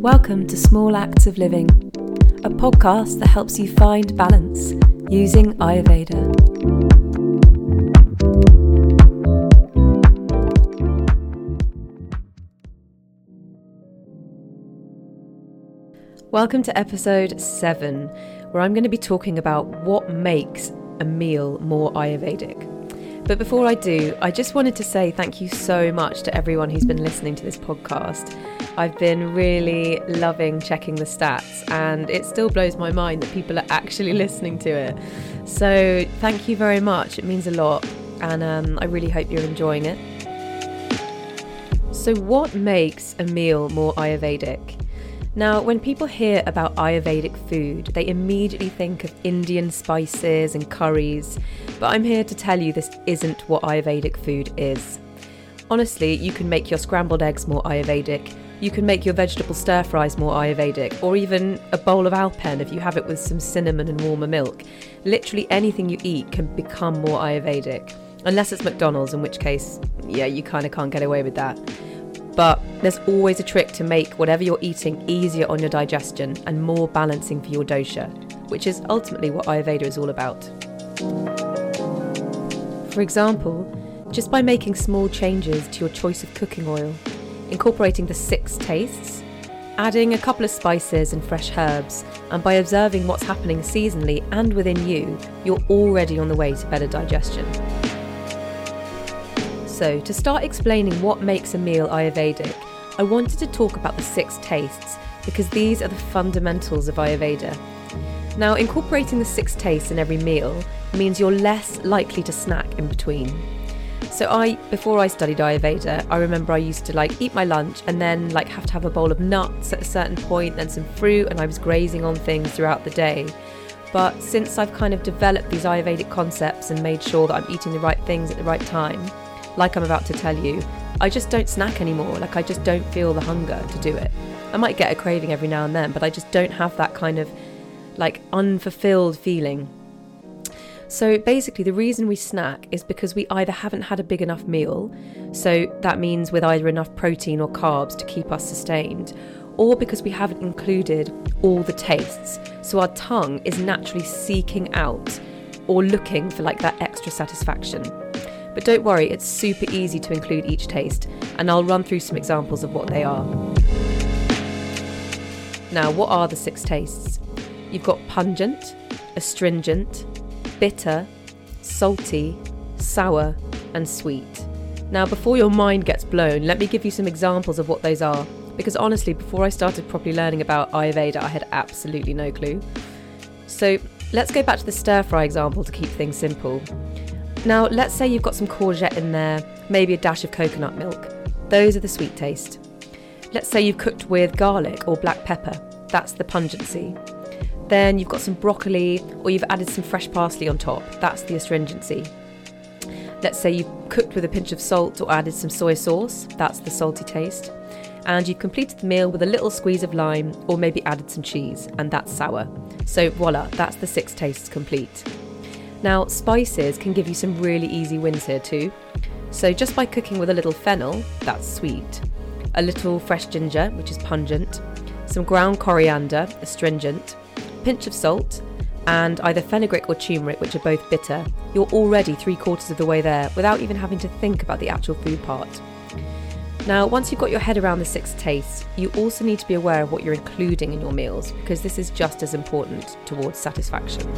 Welcome to Small Acts of Living, a podcast that helps you find balance using Ayurveda. Welcome to episode 7, where I'm going to be talking about what makes a meal more Ayurvedic. But before I do, I just wanted to say thank you so much to everyone who's been listening to this podcast. I've been really loving checking the stats, and it still blows my mind that people are actually listening to it. So, thank you very much. It means a lot, and um, I really hope you're enjoying it. So, what makes a meal more Ayurvedic? Now, when people hear about Ayurvedic food, they immediately think of Indian spices and curries, but I'm here to tell you this isn't what Ayurvedic food is. Honestly, you can make your scrambled eggs more Ayurvedic, you can make your vegetable stir fries more Ayurvedic, or even a bowl of Alpen if you have it with some cinnamon and warmer milk. Literally anything you eat can become more Ayurvedic. Unless it's McDonald's, in which case, yeah, you kind of can't get away with that. But there's always a trick to make whatever you're eating easier on your digestion and more balancing for your dosha, which is ultimately what Ayurveda is all about. For example, just by making small changes to your choice of cooking oil, incorporating the six tastes, adding a couple of spices and fresh herbs, and by observing what's happening seasonally and within you, you're already on the way to better digestion. So, to start explaining what makes a meal Ayurvedic, I wanted to talk about the six tastes because these are the fundamentals of Ayurveda. Now, incorporating the six tastes in every meal means you're less likely to snack in between. So I before I studied Ayurveda, I remember I used to like eat my lunch and then like have to have a bowl of nuts at a certain point, then some fruit, and I was grazing on things throughout the day. But since I've kind of developed these Ayurvedic concepts and made sure that I'm eating the right things at the right time, like I'm about to tell you, I just don't snack anymore. Like, I just don't feel the hunger to do it. I might get a craving every now and then, but I just don't have that kind of like unfulfilled feeling. So basically, the reason we snack is because we either haven't had a big enough meal, so that means with either enough protein or carbs to keep us sustained, or because we haven't included all the tastes, so our tongue is naturally seeking out or looking for like that extra satisfaction. But don't worry, it's super easy to include each taste, and I'll run through some examples of what they are. Now, what are the six tastes? You've got pungent, astringent, bitter, salty, sour, and sweet. Now, before your mind gets blown, let me give you some examples of what those are, because honestly, before I started properly learning about Ayurveda, I had absolutely no clue. So, let's go back to the stir fry example to keep things simple. Now, let's say you've got some courgette in there, maybe a dash of coconut milk. Those are the sweet taste. Let's say you've cooked with garlic or black pepper. That's the pungency. Then you've got some broccoli or you've added some fresh parsley on top. That's the astringency. Let's say you've cooked with a pinch of salt or added some soy sauce. That's the salty taste. And you've completed the meal with a little squeeze of lime or maybe added some cheese, and that's sour. So voila, that's the six tastes complete. Now, spices can give you some really easy wins here too. So, just by cooking with a little fennel, that's sweet, a little fresh ginger, which is pungent, some ground coriander, astringent, pinch of salt, and either fenugreek or turmeric, which are both bitter, you're already three quarters of the way there without even having to think about the actual food part. Now, once you've got your head around the six tastes, you also need to be aware of what you're including in your meals because this is just as important towards satisfaction.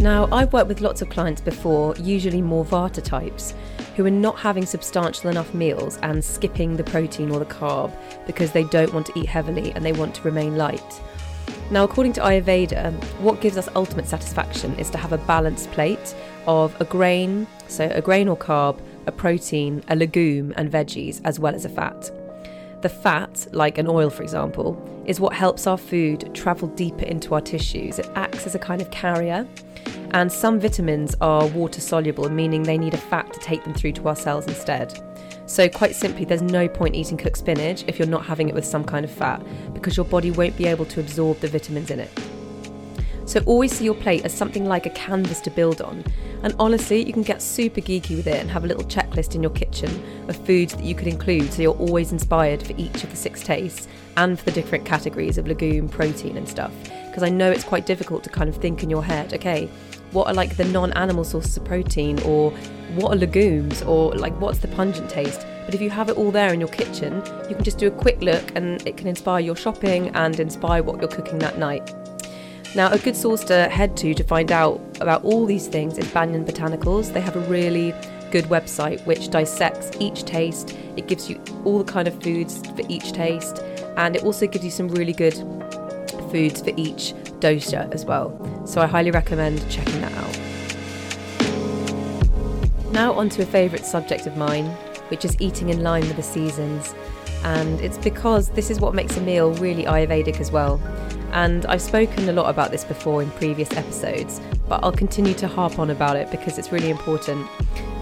Now, I've worked with lots of clients before, usually more Vata types, who are not having substantial enough meals and skipping the protein or the carb because they don't want to eat heavily and they want to remain light. Now, according to Ayurveda, what gives us ultimate satisfaction is to have a balanced plate of a grain, so a grain or carb, a protein, a legume, and veggies, as well as a fat. The fat, like an oil for example, is what helps our food travel deeper into our tissues. It acts as a kind of carrier. And some vitamins are water soluble, meaning they need a fat to take them through to our cells instead. So, quite simply, there's no point eating cooked spinach if you're not having it with some kind of fat because your body won't be able to absorb the vitamins in it. So always see your plate as something like a canvas to build on. And honestly, you can get super geeky with it and have a little checklist in your kitchen of foods that you could include so you're always inspired for each of the six tastes and for the different categories of legume, protein, and stuff. Because I know it's quite difficult to kind of think in your head, okay, what are like the non animal sources of protein or what are legumes or like what's the pungent taste? But if you have it all there in your kitchen, you can just do a quick look and it can inspire your shopping and inspire what you're cooking that night. Now, a good source to head to to find out about all these things is Banyan Botanicals. They have a really good website which dissects each taste. It gives you all the kind of foods for each taste, and it also gives you some really good foods for each dosha as well. So I highly recommend checking that out. Now, on to a favourite subject of mine, which is eating in line with the seasons. And it's because this is what makes a meal really Ayurvedic as well. And I've spoken a lot about this before in previous episodes, but I'll continue to harp on about it because it's really important.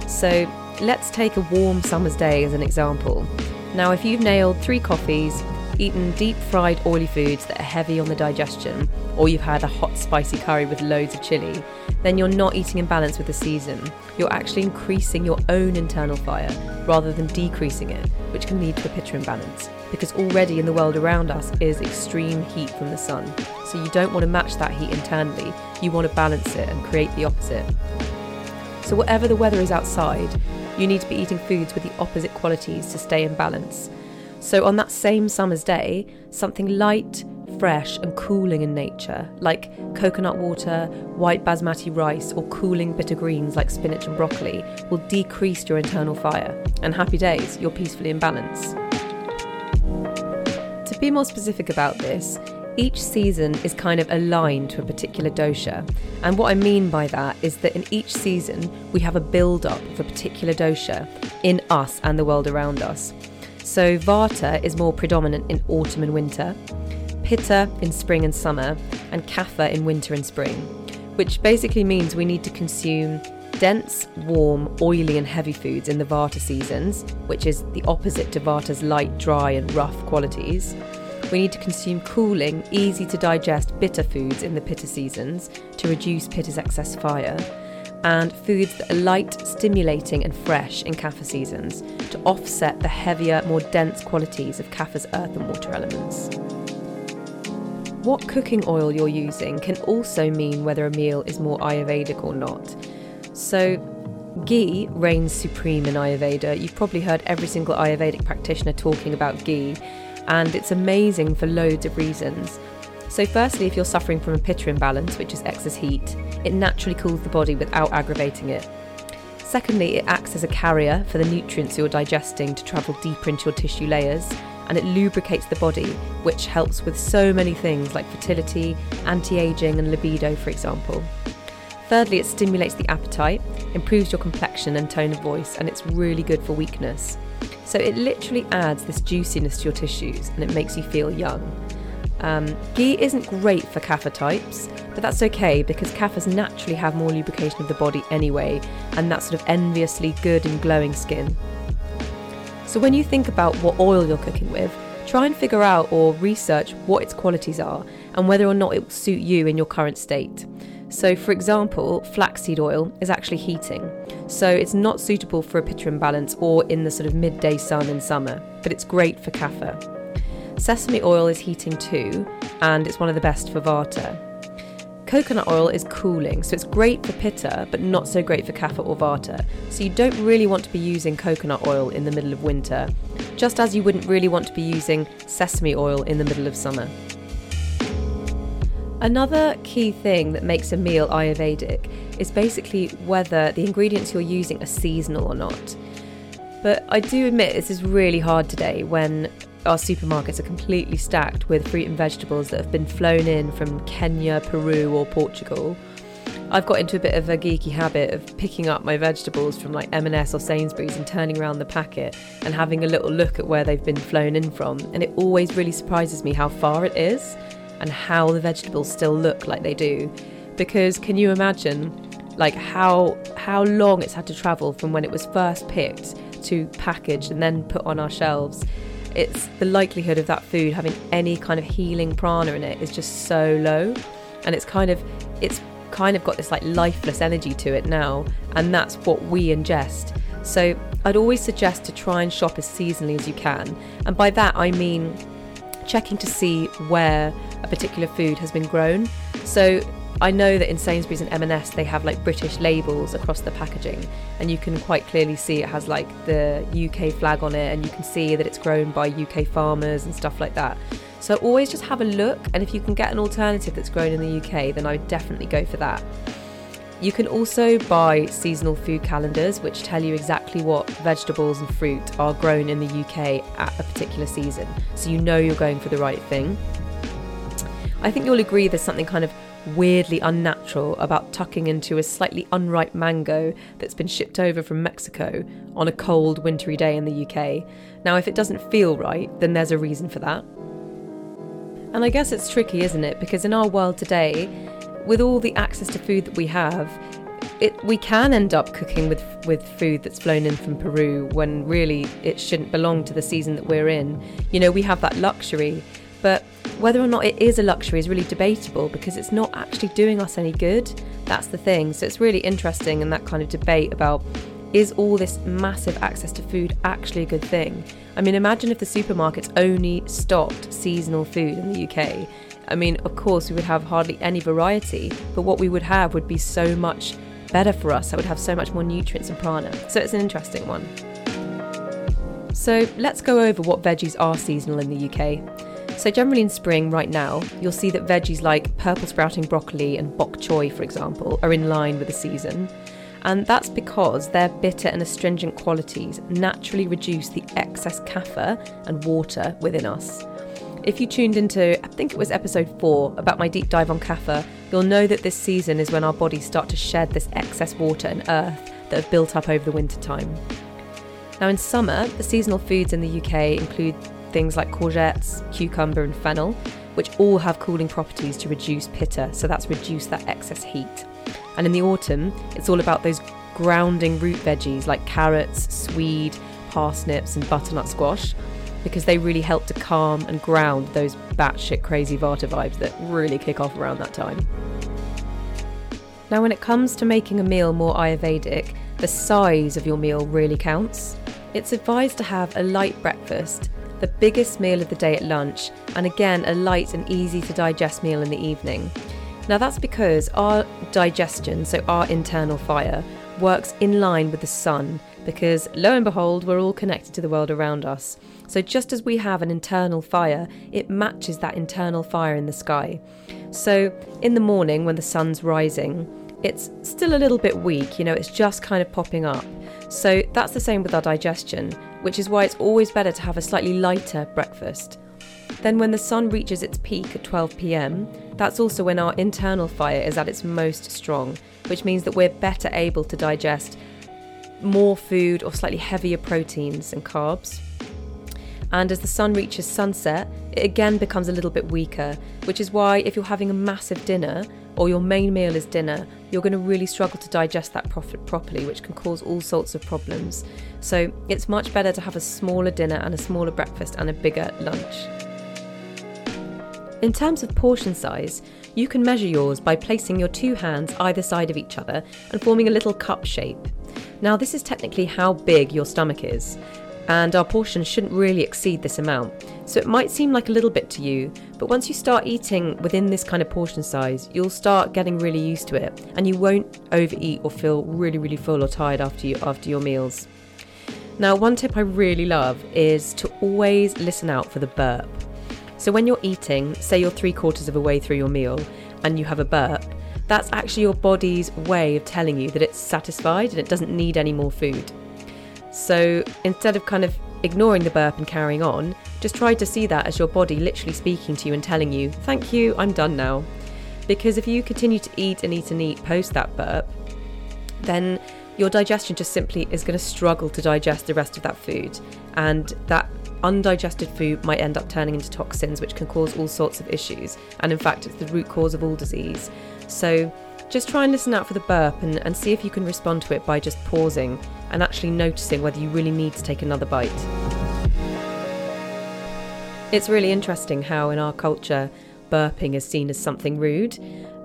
So let's take a warm summer's day as an example. Now, if you've nailed three coffees, eaten deep fried oily foods that are heavy on the digestion, or you've had a hot spicy curry with loads of chili, then you're not eating in balance with the season. You're actually increasing your own internal fire rather than decreasing it, which can lead to a pitta imbalance. Because already in the world around us is extreme heat from the sun. So you don't want to match that heat internally, you want to balance it and create the opposite. So, whatever the weather is outside, you need to be eating foods with the opposite qualities to stay in balance. So, on that same summer's day, something light, fresh, and cooling in nature, like coconut water, white basmati rice, or cooling bitter greens like spinach and broccoli, will decrease your internal fire. And happy days, you're peacefully in balance. To be more specific about this, each season is kind of aligned to a particular dosha. And what I mean by that is that in each season, we have a build up of a particular dosha in us and the world around us. So Vata is more predominant in autumn and winter, Pitta in spring and summer, and Kapha in winter and spring, which basically means we need to consume dense, warm, oily, and heavy foods in the Vata seasons, which is the opposite to Vata's light, dry, and rough qualities. We need to consume cooling, easy to digest bitter foods in the Pitta seasons to reduce Pitta's excess fire and foods that are light, stimulating, and fresh in Kapha seasons to offset the heavier, more dense qualities of Kapha's earth and water elements. What cooking oil you're using can also mean whether a meal is more Ayurvedic or not. So, ghee reigns supreme in Ayurveda. You've probably heard every single Ayurvedic practitioner talking about ghee, and it's amazing for loads of reasons. So, firstly, if you're suffering from a pitta imbalance, which is excess heat, it naturally cools the body without aggravating it. Secondly, it acts as a carrier for the nutrients you're digesting to travel deeper into your tissue layers, and it lubricates the body, which helps with so many things like fertility, anti aging, and libido, for example. Thirdly, it stimulates the appetite, improves your complexion and tone of voice, and it's really good for weakness. So it literally adds this juiciness to your tissues and it makes you feel young. Um, ghee isn't great for kapha types, but that's okay because kaphas naturally have more lubrication of the body anyway, and that sort of enviously good and glowing skin. So when you think about what oil you're cooking with, try and figure out or research what its qualities are and whether or not it will suit you in your current state. So, for example, flaxseed oil is actually heating, so it's not suitable for a pitta imbalance or in the sort of midday sun in summer, but it's great for kapha. Sesame oil is heating too, and it's one of the best for vata. Coconut oil is cooling, so it's great for pitta, but not so great for kapha or vata. So you don't really want to be using coconut oil in the middle of winter, just as you wouldn't really want to be using sesame oil in the middle of summer. Another key thing that makes a meal Ayurvedic is basically whether the ingredients you're using are seasonal or not. But I do admit this is really hard today when our supermarkets are completely stacked with fruit and vegetables that have been flown in from Kenya, Peru, or Portugal. I've got into a bit of a geeky habit of picking up my vegetables from like M&S or Sainsbury's and turning around the packet and having a little look at where they've been flown in from. And it always really surprises me how far it is and how the vegetables still look like they do. Because can you imagine like how how long it's had to travel from when it was first picked to packaged and then put on our shelves? It's the likelihood of that food having any kind of healing prana in it is just so low. and it's kind of it's kind of got this like lifeless energy to it now, and that's what we ingest. So I'd always suggest to try and shop as seasonally as you can, and by that I mean checking to see where a particular food has been grown. So I know that in Sainsbury's and M&S they have like British labels across the packaging and you can quite clearly see it has like the UK flag on it and you can see that it's grown by UK farmers and stuff like that. So always just have a look and if you can get an alternative that's grown in the UK then I would definitely go for that. You can also buy seasonal food calendars which tell you exactly what vegetables and fruit are grown in the UK at a particular season, so you know you're going for the right thing. I think you'll agree there's something kind of weirdly unnatural about tucking into a slightly unripe mango that's been shipped over from Mexico on a cold, wintry day in the UK. Now, if it doesn't feel right, then there's a reason for that. And I guess it's tricky, isn't it? Because in our world today, with all the access to food that we have, it, we can end up cooking with with food that's flown in from Peru when really it shouldn't belong to the season that we're in. You know, we have that luxury, but whether or not it is a luxury is really debatable because it's not actually doing us any good. That's the thing. So it's really interesting in that kind of debate about is all this massive access to food actually a good thing? I mean, imagine if the supermarkets only stocked seasonal food in the UK I mean, of course, we would have hardly any variety, but what we would have would be so much better for us. That would have so much more nutrients and prana. So it's an interesting one. So let's go over what veggies are seasonal in the UK. So, generally in spring, right now, you'll see that veggies like purple sprouting broccoli and bok choy, for example, are in line with the season. And that's because their bitter and astringent qualities naturally reduce the excess kapha and water within us. If you tuned into, I think it was episode four, about my deep dive on kapha, you'll know that this season is when our bodies start to shed this excess water and earth that have built up over the winter time. Now, in summer, the seasonal foods in the UK include things like courgettes, cucumber, and fennel, which all have cooling properties to reduce pitta, so that's reduce that excess heat. And in the autumn, it's all about those grounding root veggies like carrots, swede, parsnips, and butternut squash, because they really help to calm and ground those batshit crazy Vata vibes that really kick off around that time. Now, when it comes to making a meal more Ayurvedic, the size of your meal really counts. It's advised to have a light breakfast, the biggest meal of the day at lunch, and again, a light and easy to digest meal in the evening. Now, that's because our digestion, so our internal fire, works in line with the sun, because lo and behold, we're all connected to the world around us. So, just as we have an internal fire, it matches that internal fire in the sky. So, in the morning when the sun's rising, it's still a little bit weak, you know, it's just kind of popping up. So, that's the same with our digestion, which is why it's always better to have a slightly lighter breakfast. Then, when the sun reaches its peak at 12 pm, that's also when our internal fire is at its most strong, which means that we're better able to digest more food or slightly heavier proteins and carbs and as the sun reaches sunset, it again becomes a little bit weaker, which is why if you're having a massive dinner or your main meal is dinner, you're going to really struggle to digest that profit properly, which can cause all sorts of problems. So it's much better to have a smaller dinner and a smaller breakfast and a bigger lunch. In terms of portion size, you can measure yours by placing your two hands either side of each other and forming a little cup shape. Now, this is technically how big your stomach is, and our portion shouldn't really exceed this amount. So it might seem like a little bit to you, but once you start eating within this kind of portion size, you'll start getting really used to it and you won't overeat or feel really really full or tired after you after your meals. Now, one tip I really love is to always listen out for the burp. So when you're eating, say you're 3 quarters of a way through your meal and you have a burp, that's actually your body's way of telling you that it's satisfied and it doesn't need any more food. So instead of kind of ignoring the burp and carrying on, just try to see that as your body literally speaking to you and telling you, thank you, I'm done now. Because if you continue to eat and eat and eat post that burp, then your digestion just simply is going to struggle to digest the rest of that food. And that undigested food might end up turning into toxins, which can cause all sorts of issues. And in fact, it's the root cause of all disease. So just try and listen out for the burp and, and see if you can respond to it by just pausing and actually noticing whether you really need to take another bite. It's really interesting how, in our culture, burping is seen as something rude.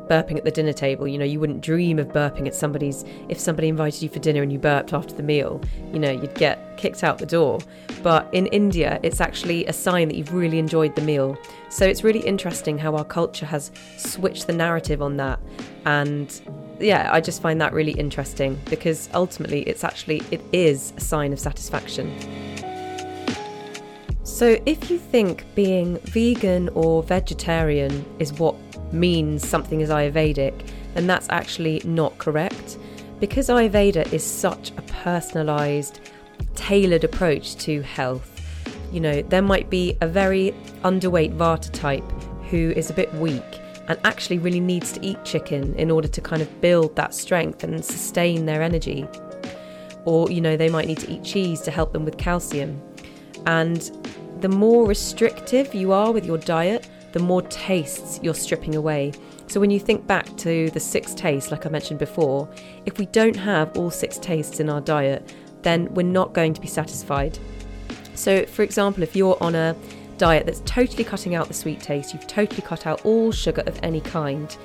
Burping at the dinner table. You know, you wouldn't dream of burping at somebody's. If somebody invited you for dinner and you burped after the meal, you know, you'd get kicked out the door. But in India, it's actually a sign that you've really enjoyed the meal. So it's really interesting how our culture has switched the narrative on that. And yeah, I just find that really interesting because ultimately it's actually it is a sign of satisfaction. So if you think being vegan or vegetarian is what means something is Ayurvedic, then that's actually not correct. Because Ayurveda is such a personalized, tailored approach to health, you know, there might be a very underweight Vata type who is a bit weak and actually really needs to eat chicken in order to kind of build that strength and sustain their energy. Or, you know, they might need to eat cheese to help them with calcium. And the more restrictive you are with your diet, the more tastes you're stripping away. So when you think back to the six tastes, like I mentioned before, if we don't have all six tastes in our diet, then we're not going to be satisfied. So, for example, if you're on a diet that's totally cutting out the sweet taste, you've totally cut out all sugar of any kind,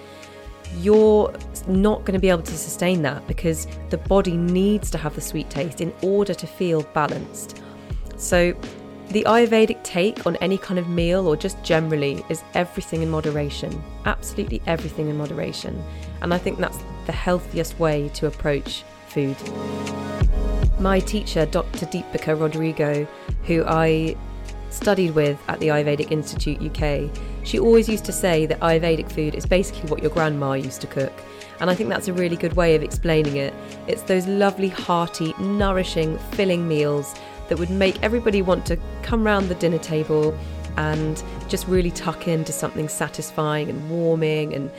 you're not going to be able to sustain that because the body needs to have the sweet taste in order to feel balanced. So, the Ayurvedic take on any kind of meal or just generally is everything in moderation. Absolutely everything in moderation. And I think that's the healthiest way to approach food. My teacher, Dr. Deepika Rodrigo, who I studied with at the Ayurvedic Institute UK, she always used to say that Ayurvedic food is basically what your grandma used to cook. And I think that's a really good way of explaining it. It's those lovely, hearty, nourishing, filling meals that would make everybody want to come round the dinner table and just really tuck into something satisfying and warming. And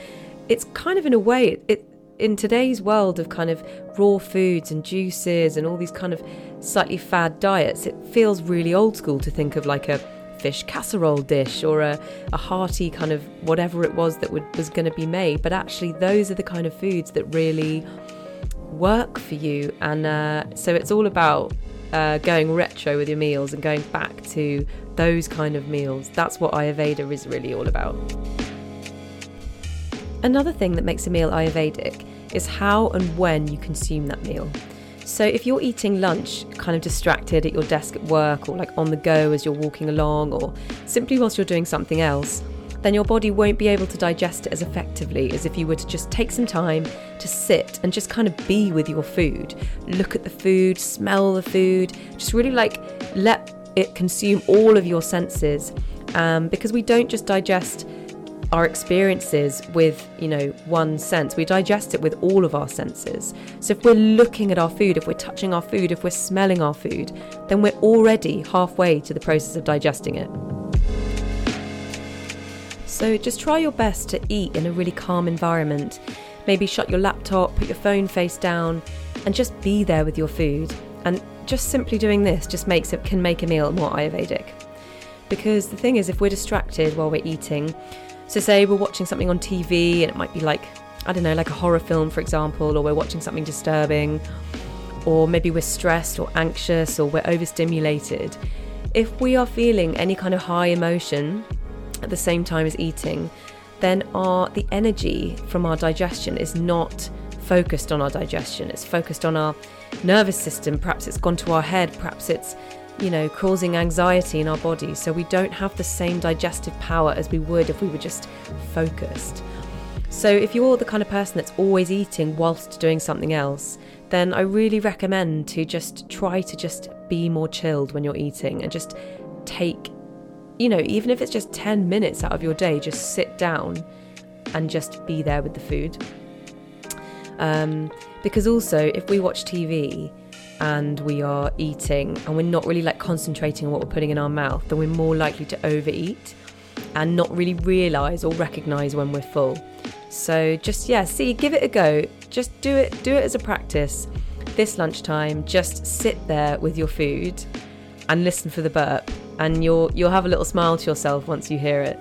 it's kind of in a way, it, in today's world of kind of raw foods and juices and all these kind of slightly fad diets, it feels really old school to think of like a fish casserole dish or a, a hearty kind of whatever it was that would, was going to be made. But actually, those are the kind of foods that really work for you. And uh, so it's all about uh, going retro with your meals and going back to those kind of meals. That's what Ayurveda is really all about. Another thing that makes a meal Ayurvedic is how and when you consume that meal. So, if you're eating lunch kind of distracted at your desk at work or like on the go as you're walking along or simply whilst you're doing something else, then your body won't be able to digest it as effectively as if you were to just take some time to sit and just kind of be with your food. Look at the food, smell the food, just really like let it consume all of your senses. Um, because we don't just digest our experiences with, you know, one sense. We digest it with all of our senses. So if we're looking at our food, if we're touching our food, if we're smelling our food, then we're already halfway to the process of digesting it. So just try your best to eat in a really calm environment. Maybe shut your laptop, put your phone face down, and just be there with your food. And just simply doing this just makes it can make a meal more Ayurvedic. Because the thing is, if we're distracted while we're eating, so say we're watching something on TV and it might be like, I don't know, like a horror film, for example, or we're watching something disturbing, or maybe we're stressed or anxious or we're overstimulated. If we are feeling any kind of high emotion, at the same time as eating, then our the energy from our digestion is not focused on our digestion. It's focused on our nervous system. Perhaps it's gone to our head. Perhaps it's you know causing anxiety in our body. So we don't have the same digestive power as we would if we were just focused. So if you're the kind of person that's always eating whilst doing something else, then I really recommend to just try to just be more chilled when you're eating and just take you know, even if it's just 10 minutes out of your day, just sit down and just be there with the food. Um, because also, if we watch TV and we are eating and we're not really like concentrating on what we're putting in our mouth, then we're more likely to overeat and not really realize or recognize when we're full. So just yeah, see, give it a go. Just do it, do it as a practice. This lunchtime, just sit there with your food and listen for the burp and you'll you'll have a little smile to yourself once you hear it.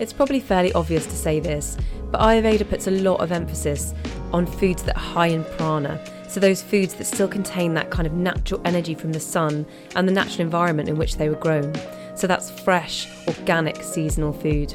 It's probably fairly obvious to say this, but Ayurveda puts a lot of emphasis on foods that are high in prana, so those foods that still contain that kind of natural energy from the sun and the natural environment in which they were grown. So that's fresh, organic, seasonal food.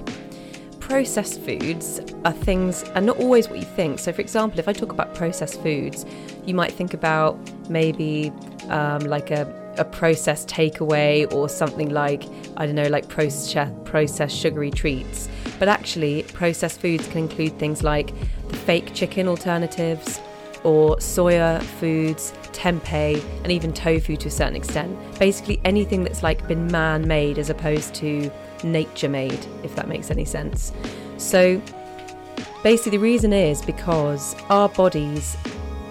processed foods are things, and not always what you think. So, for example, if I talk about processed foods, you might think about maybe um, like a, a processed takeaway or something like, I don't know, like processed, processed sugary treats. But actually, processed foods can include things like the fake chicken alternatives or soya foods, tempeh, and even tofu to a certain extent. Basically, anything that's like been man made as opposed to nature made, if that makes any sense. So, basically, the reason is because our bodies,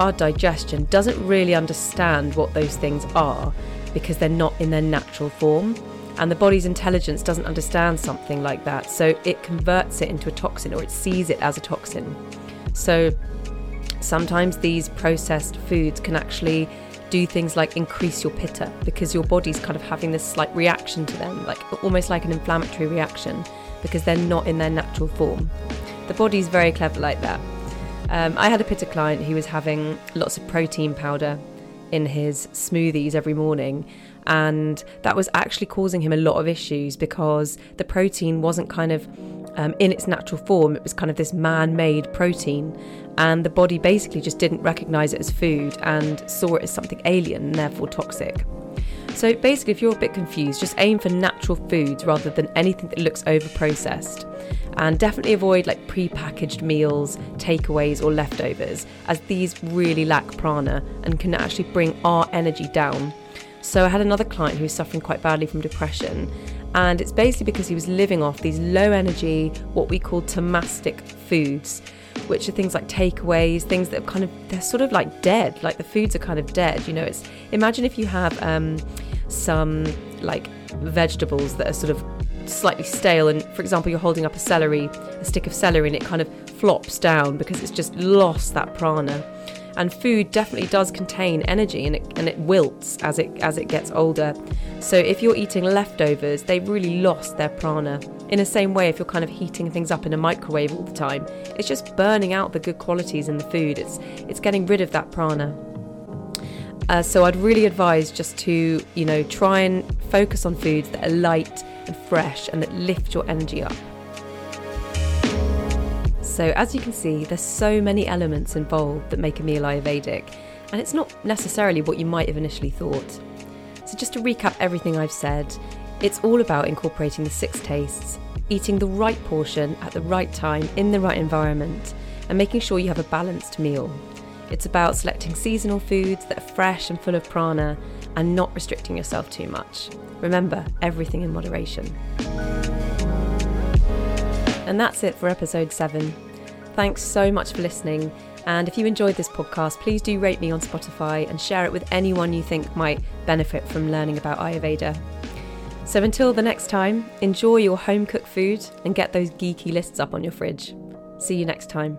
our digestion doesn't really understand what those things are because they're not in their natural form. And the body's intelligence doesn't understand something like that. So it converts it into a toxin or it sees it as a toxin. So sometimes these processed foods can actually do things like increase your pitta because your body's kind of having this slight reaction to them, like almost like an inflammatory reaction because they're not in their natural form. The body's very clever like that. Um, I had a pitta client who was having lots of protein powder in his smoothies every morning, and that was actually causing him a lot of issues because the protein wasn't kind of um, in its natural form. It was kind of this man made protein, and the body basically just didn't recognize it as food and saw it as something alien and therefore toxic. So basically, if you're a bit confused, just aim for natural foods rather than anything that looks over processed. And definitely avoid like pre-packaged meals, takeaways, or leftovers, as these really lack prana and can actually bring our energy down. So I had another client who was suffering quite badly from depression, and it's basically because he was living off these low energy, what we call tamastic foods, which are things like takeaways, things that are kind of they're sort of like dead, like the foods are kind of dead. You know, it's imagine if you have um, some like vegetables that are sort of slightly stale, and for example, you're holding up a celery, a stick of celery, and it kind of flops down because it's just lost that prana. And food definitely does contain energy and it, and it wilts as it as it gets older. So if you're eating leftovers, they've really lost their prana. In the same way, if you're kind of heating things up in a microwave all the time, it's just burning out the good qualities in the food. It's it's getting rid of that prana. Uh, so I'd really advise just to you know try and focus on foods that are light and fresh and that lift your energy up. So, as you can see, there's so many elements involved that make a meal Ayurvedic, and it's not necessarily what you might have initially thought. So, just to recap everything I've said, it's all about incorporating the six tastes, eating the right portion at the right time in the right environment, and making sure you have a balanced meal. It's about selecting seasonal foods that are fresh and full of prana and not restricting yourself too much. Remember, everything in moderation. And that's it for episode 7. Thanks so much for listening. And if you enjoyed this podcast, please do rate me on Spotify and share it with anyone you think might benefit from learning about Ayurveda. So until the next time, enjoy your home cooked food and get those geeky lists up on your fridge. See you next time.